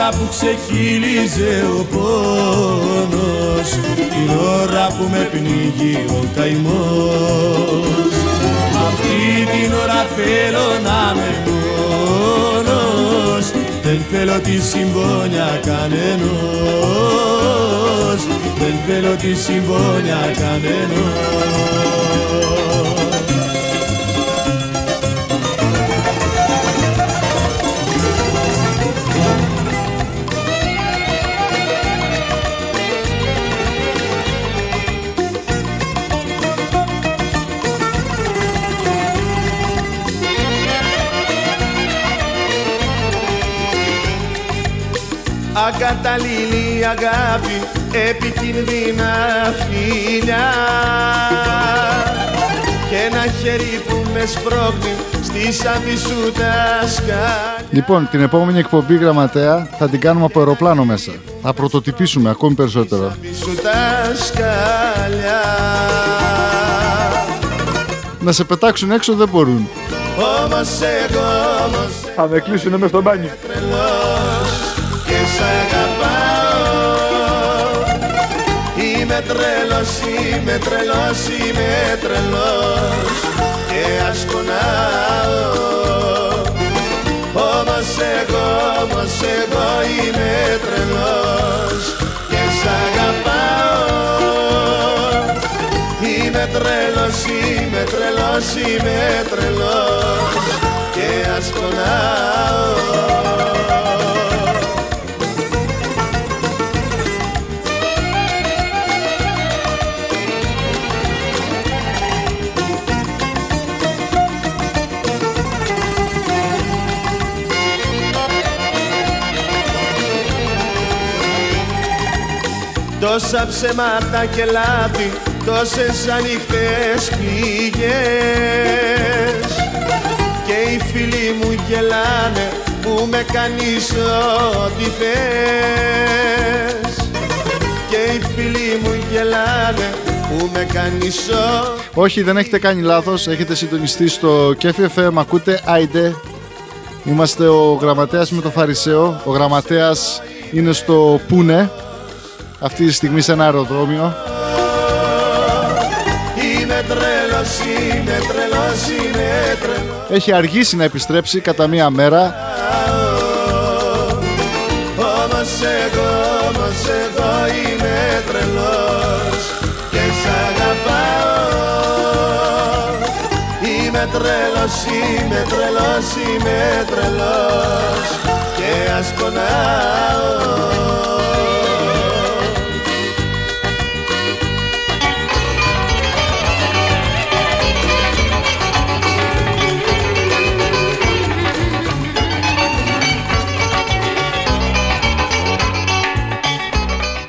που ξεχύλιζε ο πόνος. Την ώρα που με πνίγει ο καημός. Αυτή την ώρα θέλω να είμαι μόνος. Δεν θέλω τη συμπόνια κανενός. Δεν θέλω τη συμπόνια κανενός Ακαταλληλή αγάπη, επικίνδυνα φιλιά και ένα χέρι που με σπρώχνει στη σάντη σου τα σκάλια
Λοιπόν, την επόμενη εκπομπή γραμματέα θα την κάνουμε από αεροπλάνο μέσα. Θα πρωτοτυπήσουμε ακόμη περισσότερο.
σου τα σκάλια
Να σε πετάξουν έξω δεν μπορούν.
Όμως εγώ όμως
Θα με κλείσουν μέσα στο μπάνιο.
Τρελός και σ' αγαπάω. Είμαι τρελός, είμαι τρελός, είμαι τρελός και ας πονάω. Όμως εγώ, όμως εγώ είμαι τρελός και σ' αγαπάω. Είμαι τρελός, είμαι τρελός, είμαι τρελός και ας πονάω Τόσα ψέματα και λάθη, τόσες ανοιχτές πληγές Και οι φίλοι μου γελάνε που με κάνεις ό,τι θες Και οι φίλοι μου γελάνε που με κάνεις ό,τι
Όχι, δεν έχετε κάνει λάθος. Έχετε συντονιστεί στο Κέφι FM. Ακούτε Άιντε. Είμαστε ο γραμματέας με το Φαρισαίο. Ο γραμματέας είναι στο Πούνε. Αυτή τη στιγμή σε ένα αεροδρόμιο.
Είμαι τρελός, είμαι τρελός, είμαι τρελός
Έχει αργήσει να επιστρέψει κατά μία μέρα.
Όμως εγώ, όμως εγώ είμαι τρελός και σ' αγαπάω Είμαι τρελός, είμαι τρελός, είμαι τρελός και ας πονάω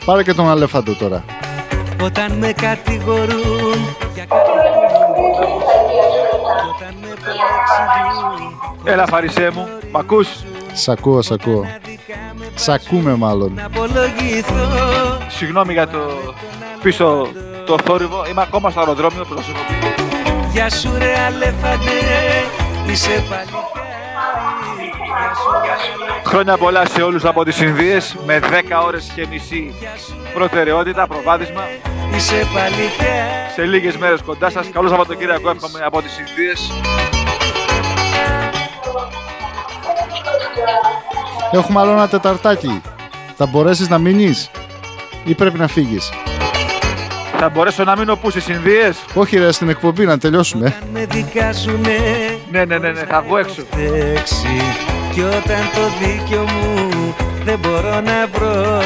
Πάρε και τον αλεφάντο τώρα.
Όταν με κατηγορούν για κάτι που και όταν με παρεξηγούν
Έλα Φαρισέ μου, μ' ακούς;
Σ' ακούω, σ' ακούω. Σ' ακούμε μάλλον.
να απολογηθώ
Συγγνώμη για το πίσω το θόρυβο. Είμαι ακόμα στο αεροδρόμιο, όπως σας έχω πει.
Γεια σου ρε αλέφαντε Είσαι παλικάρι Γεια σου ρε αλέφαντε
Χρόνια πολλά σε όλους από τις Ινδίες με 10 ώρες και μισή προτεραιότητα, προβάδισμα.
Είσαι παλικάρι
Σε λίγες μέρες κοντά σας. Καλό Σαββατοκύριακο εύχομαι από τις Ινδίες.
Έχουμε άλλο ένα τεταρτάκι. Θα μπορέσεις να μείνεις ή πρέπει να φύγεις;
Θα μπορέσω να μείνω πού στις Ινδίες;
Όχι ρε, στην εκπομπή να τελειώσουμε.
με δικάζουνε
Ναι, ναι, ναι, ναι, θα βγω έξω.
φταίξει Κι όταν το δίκιο μου δεν μπορώ να βρω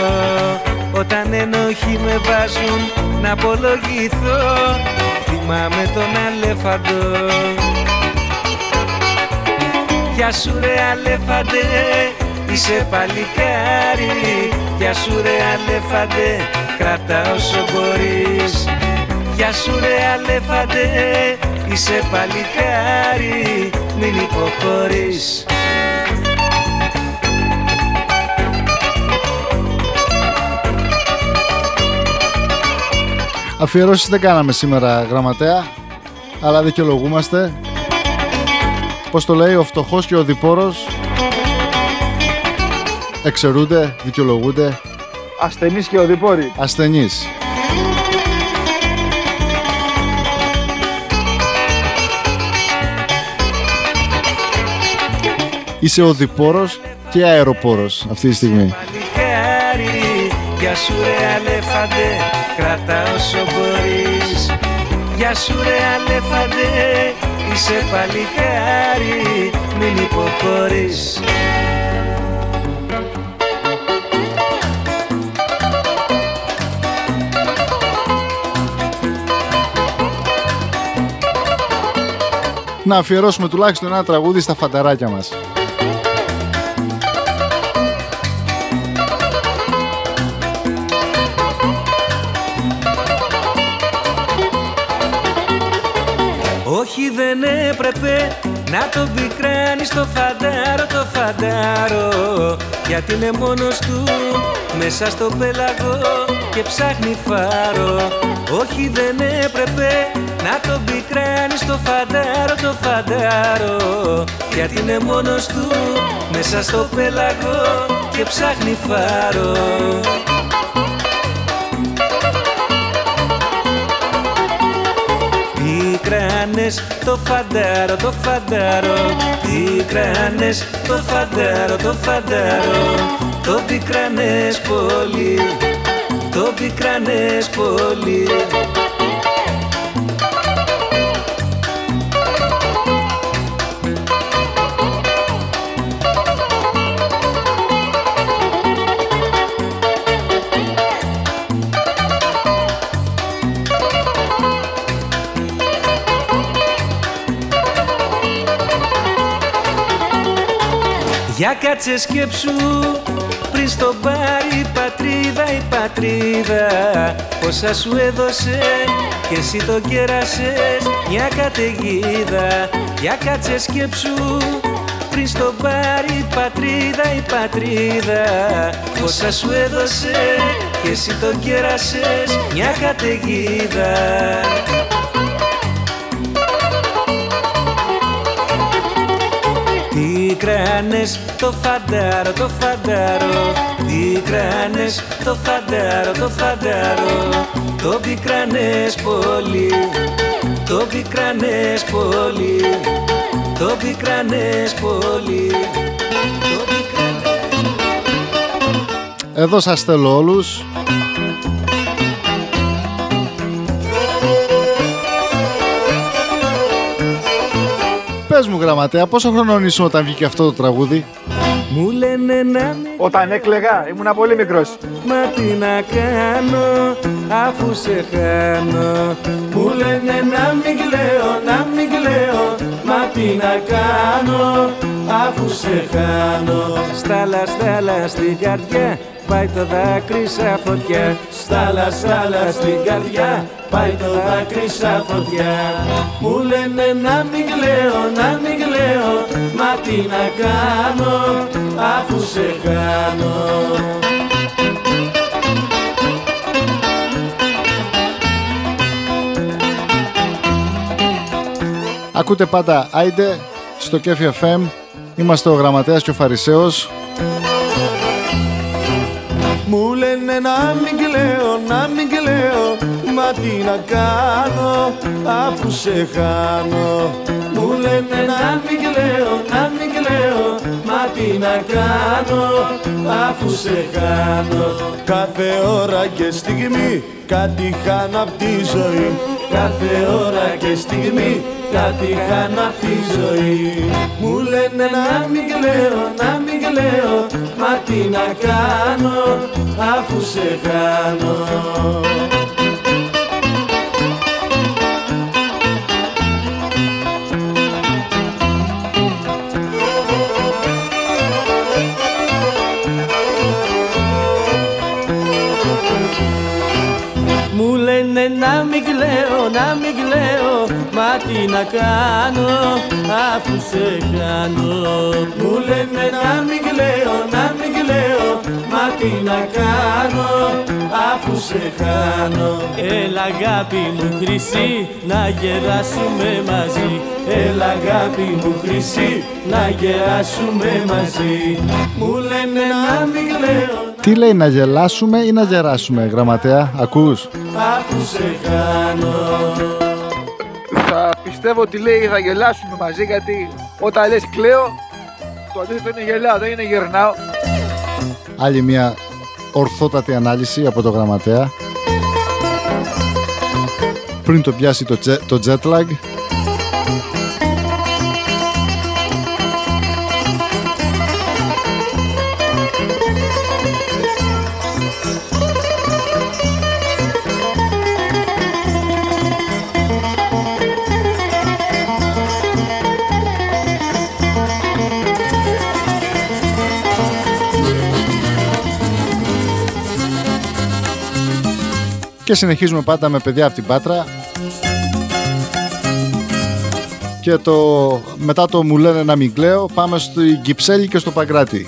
Όταν ενοχή με βάζουν να απολογηθώ Θυμάμαι τον αλέφαντο Γεια σου ρε αλέφαντε, είσαι παλικάρι Γεια σου ρε αλέφαντε, κρατάς όσο μπορείς. Γεια σου ρε αλέφαντε, είσαι παλικάρι Μην υποχωρείς.
Αφιερώσεις δεν κάναμε σήμερα γραμματέα, αλλά δικαιολογούμαστε. Πώς το λέει, ο φτωχός και ο διπόρος. Εξαιρούνται, δικαιολογούνται,
Ασθενείς και οδηπόροι.
ασθενείς. Είσαι ο διπόρος και αεροπόρος αυτή τη στιγμή.
παλικάρι Γεια σου ρε αλέφαντε, κρατά όσο μπορείς Γεια σου ρε αλέφαντε, είσαι παλικάρι Μην υποχωρείς
Να αφιερώσουμε τουλάχιστον ένα τραγούδι στα φανταράκια μας.
Όχι δεν έπρεπε να τον πικράνεις το φαντάρο, το φαντάρο Γιατί είναι μόνος του μέσα στο πέλαγο και ψάχνει φάρο. Όχι δεν έπρεπε να τον πικράνεις το φαντάρο, το φαντάρο. Γιατί είναι μόνος του μέσα στο πέλαγο και ψάχνει φάρο. Πικράνες το φαντάρο, το φαντάρο. Πικράνες το φαντάρο, το φαντάρο. Το πικράνες πολύ, το πικράνες πολύ. Για κάτσε σκέψου πριν στο πάρει η πατρίδα, η πατρίδα Πόσα σου έδωσε και εσύ το κέρασες. Μια καταιγίδα Για κάτσε σκέψου. Πριν στο πάρει η πατρίδα, η πατρίδα Πόσα σου έδωσε και εσύ το κέρασες. Μια καταιγίδα Πικράνες το φαντάρο, το φαντάρο Πικράνες το φαντάρο, το φαντάρο Το πικράνες πολύ Το πικράνες πολύ. Το πικράνες πολύ Το πικράνες
Εδώ σας θέλω όλους. Πες μου γραμματέα, πόσο χρονών ήσουν όταν βγήκε αυτό το τραγούδι;
Μου λένε να μην
Όταν έκλεγα, ήμουνα πολύ μικρός.
Μα τι να κάνω αφού σε χάνω Μου λένε να μην κλαίω, να μην κλαίω Μα τι να κάνω αφού σε χάνω Στάλα, στάλα στην καρδιά πάει το δάκρυ σαν φωτιά. Στάλα, στάλα στην καρδιά. Πάει το δάκρυ σαν φωτιά. Μου λένε να μην κλαίω, να μην κλαίω. Μα τι να κάνω αφού σε χάνω
Ακούτε πάντα. Άιντε στο Κέφι FM. Είμαστε ο Γραμματέας και ο Φαρισαίος.
Μου λένε να μην κλαίω, να μην κλαίω Μα τι να κάνω αφού σε χάνω Μου
Μου λένε να μην κλαίω, να μην κλαίω Μα τι να κάνω αφού σε χάνω
Κάθε ώρα και στιγμή κάτι χάνω απ' τη ζωή.
Κάθε ώρα και στιγμή κάτι χάνω απ' τη ζωή. Μου λένε να μην κλαίω, να μην κλαίω Μα τι να κάνω αφού σε χάνω μην κλαίω, να μην κλαίω Μα τι να κάνω αφού σε κάνω. Μου λένε να μην κλαίω, να μην κλαίω Μα τι να κάνω αφού σε χάνω. Έλα αγάπη μου χρυσή να γεράσουμε μαζί. Έλα αγάπη μου χρυσή να γεράσουμε μαζί. Μου λένε να μην κλαίω
Τι λέει να γελάσουμε ή να γεράσουμε, γραμματέα, ακούς;
αφού σε χάνω
Θα πιστεύω ότι λέει θα γελάσουμε μαζί γιατί όταν λες κλαίω το αντίθετο είναι γελάω, δεν είναι γερνάω.
Άλλη μια ορθότατη ανάλυση από το γραμματέα. Πριν το πιάσει το, jet, το jet lag. Και συνεχίζουμε πάντα με παιδιά από την Πάτρα. Και το, μετά το μου λένε να μην κλαίω, πάμε στο Κυψέλη και στο Παγκράτη.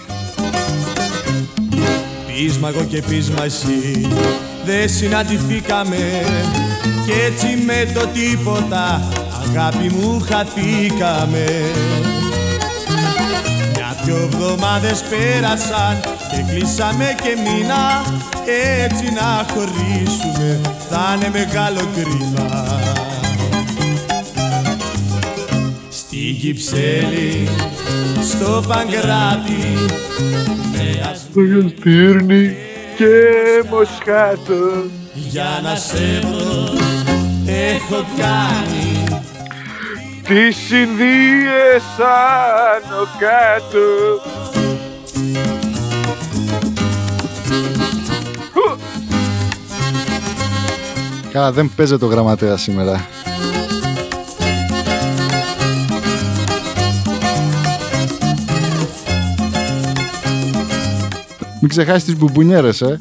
Πείσμα εγώ και πείσμα εσύ Δεν συναντηθήκαμε Κι έτσι με το τίποτα Αγάπη μου χαθήκαμε Μια δυο εβδομάδες πέρασαν Και κλείσαμε και μήνα Έτσι να χωρίσουμε Θα είναι μεγάλο κρίμα. Στην Κυψέλη Στο Παγκράτη Με ας
Στύρνη και Μοσχάτο.
Για να σε βρω έχω κάνει.
Τις Ινδίες άνω κάτω
Καλά, δεν παίζεται το γραμματέα σήμερα. Μην ξεχάσεις τις μπουμπουνιέρες, ε.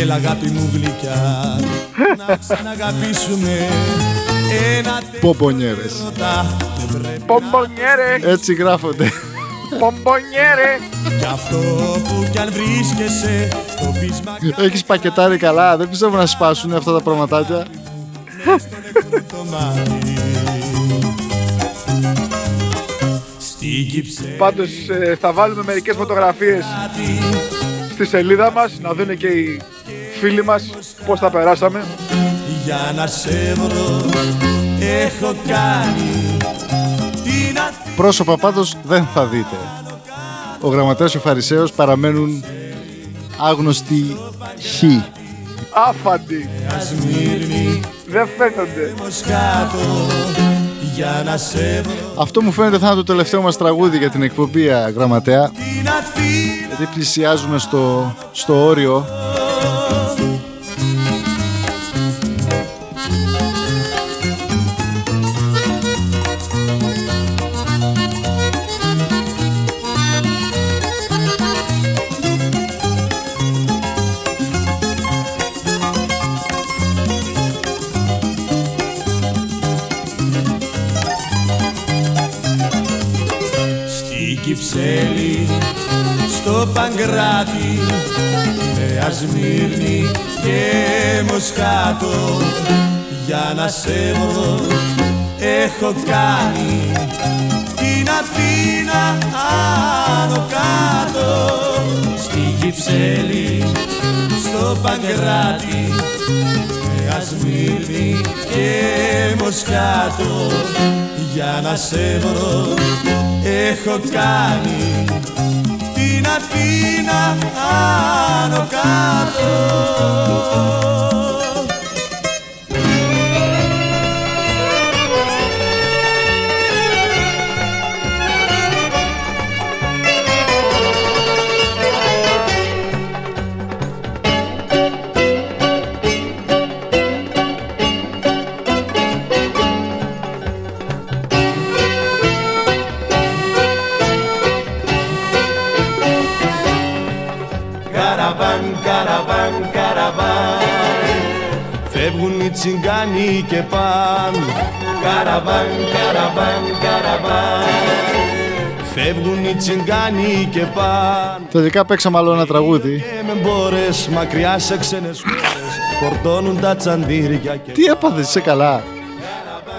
Έλα αγάπη μου γλυκιά Να ξαναγαπήσουμε Ένα
Πομπονιέρες.
ρωτά Δεν πρέπει
Πομπονιέρες,
Έτσι γράφονται.
Πομπονιέρε.
Κι αυτό που κι αν βρίσκεσαι Το πείσμα
Έχεις πακετάρει καλά, δεν πιστεύω να σπάσουν αυτά τα πραγματάκια.
το μάτι. Στην Κυψέλη
Πάντως ε, θα βάλουμε μερικές φωτογραφίες στη σελίδα μας Να δουν και οι φίλοι μας πώς τα περάσαμε.
Για να σε βρω Έχω κάνει. Την Αθήνα
Πρόσωπα πάντως δεν θα δείτε. Ο γραμματέας και ο Φαρισαίος παραμένουν άγνωστοι χ.
Άφαντοι,
Σμύρνη
δεν φαίνονται
Μοσχάτο Για να σε βρω
Αυτό μου φαίνεται θα είναι το τελευταίο μας τραγούδι για την εκπομπή, α, γραμματέα.
Την Αθήνα
Γιατί πλησιάζουμε στο, στο όριο.
Παγκράτη Νέα Σμύρνη και Μοσχάτο. Για να σε βρω Έχω κάνει Την Αθήνα άνω κάτω. Στην Κυψέλη Στο Παγκράτη Νέα Σμύρνη και Μοσχάτο. Για να σε βρω Έχω κάνει την Αθήνα άνω κάτω Φεύγουν οι τσιγκάνοι και παν Καραβάν, καραβάν, καραβάν Φεύγουν οι τσιγκάνοι και παν
Τελικά παίξαμε άλλο ένα τραγούδι.
Και με μπόρες μακριά σε ξένες χώρες Φορτώνουν τα τσαντήρια και
Τι έπαθες, είσαι καλά.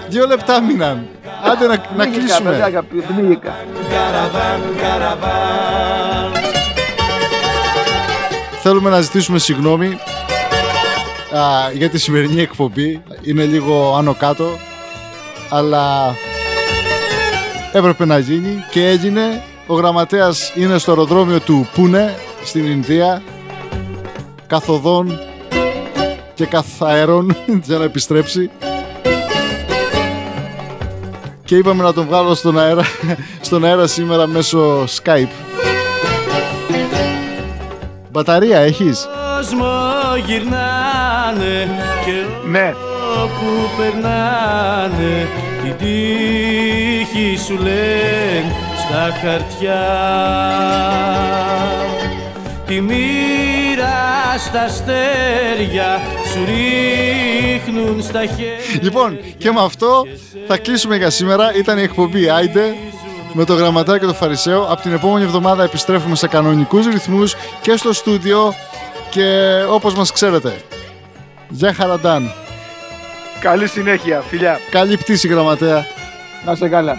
Δύο λεπτά μείναν. Άντε να, να
Πνίγηκα,
κλείσουμε.
παιδιά, πνίγηκα.
Καραβάν, καραβάν
Θέλουμε να ζητήσουμε συγγνώμη α, για τη σημερινή εκπομπή. Είναι λίγο άνω κάτω, αλλά έπρεπε να γίνει και έγινε. Ο γραμματέας είναι στο αεροδρόμιο του Πούνε στην Ινδία καθοδόν και καθαέρων για να επιστρέψει και είπαμε να τον βγάλω στον αέρα, στον αέρα σήμερα μέσω Skype. Μπαταρία έχεις;
κόσμος γυρνάνε και
Ναι.
όπου περνάνε την τύχη σου λένε στα χαρτιά τη μοίρα στα αστέρια σου ρίχνουν στα χέρια
Λοιπόν, και με αυτό θα κλείσουμε για σήμερα. Ήταν η εκπομπή Άιντε με το γραμματέα και το Φαρισαίο. Από την επόμενη εβδομάδα επιστρέφουμε σε κανονικούς ρυθμούς και στο στούντιο και όπως μας ξέρετε. Γεια χαραντάν.
Καλή συνέχεια, φιλιά.
Καλή πτήση γραμματέα.
Να σε καλά.